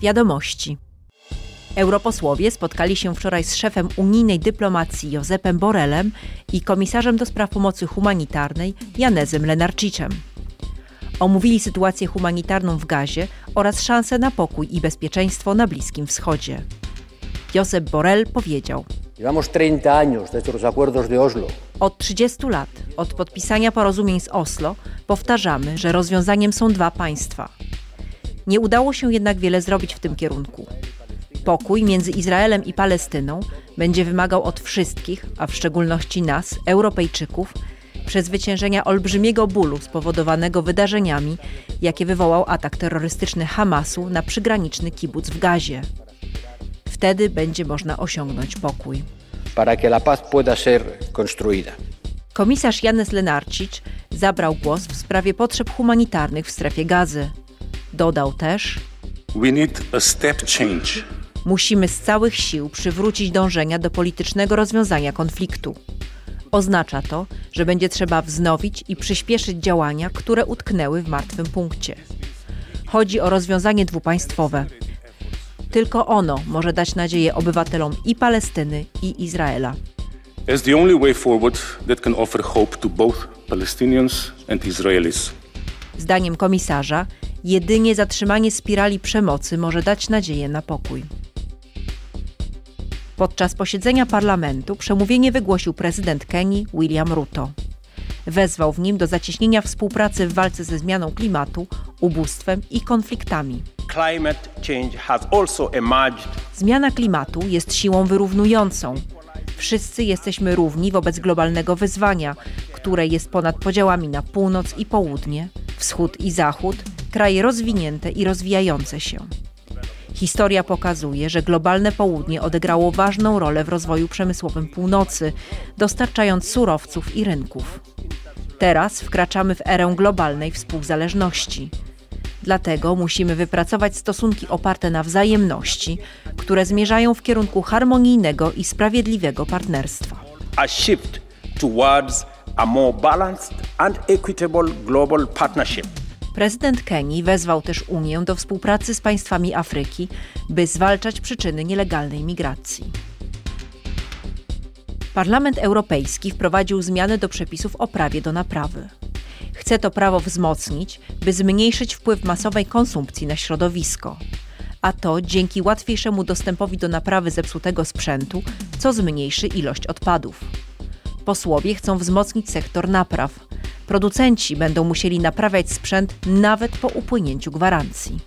Wiadomości. Europosłowie spotkali się wczoraj z szefem unijnej dyplomacji Józefem Borelem i komisarzem do spraw pomocy humanitarnej Janezem Lenarciczem. Omówili sytuację humanitarną w Gazie oraz szanse na pokój i bezpieczeństwo na Bliskim Wschodzie. Josep Borrell powiedział: Llevamos 30 años desde los acuerdos de Oslo. Od 30 lat, od podpisania porozumień z Oslo, powtarzamy, że rozwiązaniem są dwa państwa. Nie udało się jednak wiele zrobić w tym kierunku. Pokój między Izraelem i Palestyną będzie wymagał od wszystkich, a w szczególności nas, Europejczyków, przezwyciężenia olbrzymiego bólu spowodowanego wydarzeniami, jakie wywołał atak terrorystyczny Hamasu na przygraniczny kibuc w Gazie. Wtedy będzie można osiągnąć pokój. Para que la paz pueda ser construida. Komisarz Janes Lenarcic zabrał głos w sprawie potrzeb humanitarnych w strefie gazy. Dodał też: Musimy z całych sił przywrócić dążenia do politycznego rozwiązania konfliktu. Oznacza to, że będzie trzeba wznowić i przyspieszyć działania, które utknęły w martwym punkcie. Chodzi o rozwiązanie dwupaństwowe. Tylko ono może dać nadzieję obywatelom i Palestyny, i Izraela. as the only way forward that can offer hope to both Palestinians and Israelis. Zdaniem komisarza, jedynie zatrzymanie spirali przemocy może dać nadzieję na pokój. Podczas posiedzenia parlamentu przemówienie wygłosił prezydent Kenii William Ruto. Wezwał w nim do zacieśnienia współpracy w walce ze zmianą klimatu, ubóstwem i konfliktami. Zmiana klimatu jest siłą wyrównującą. Wszyscy jesteśmy równi wobec globalnego wyzwania, które jest ponad podziałami na północ i południe, wschód i zachód, kraje rozwinięte i rozwijające się. Historia pokazuje, że globalne południe odegrało ważną rolę w rozwoju przemysłowym północy, dostarczając surowców i rynków. Teraz wkraczamy w erę globalnej współzależności. Dlatego musimy wypracować stosunki oparte na wzajemności, które zmierzają w kierunku harmonijnego i sprawiedliwego partnerstwa. a shift towards a more balanced and equitable global partnership. Prezydent Kenii wezwał też Unię do współpracy z państwami Afryki, by zwalczać przyczyny nielegalnej migracji. Parlament Europejski wprowadził zmiany do przepisów o prawie do naprawy. Chce to prawo wzmocnić, by zmniejszyć wpływ masowej konsumpcji na środowisko. A to dzięki łatwiejszemu dostępowi do naprawy zepsutego sprzętu, co zmniejszy ilość odpadów. Posłowie chcą wzmocnić sektor napraw. Producenci będą musieli naprawiać sprzęt nawet po upłynięciu gwarancji.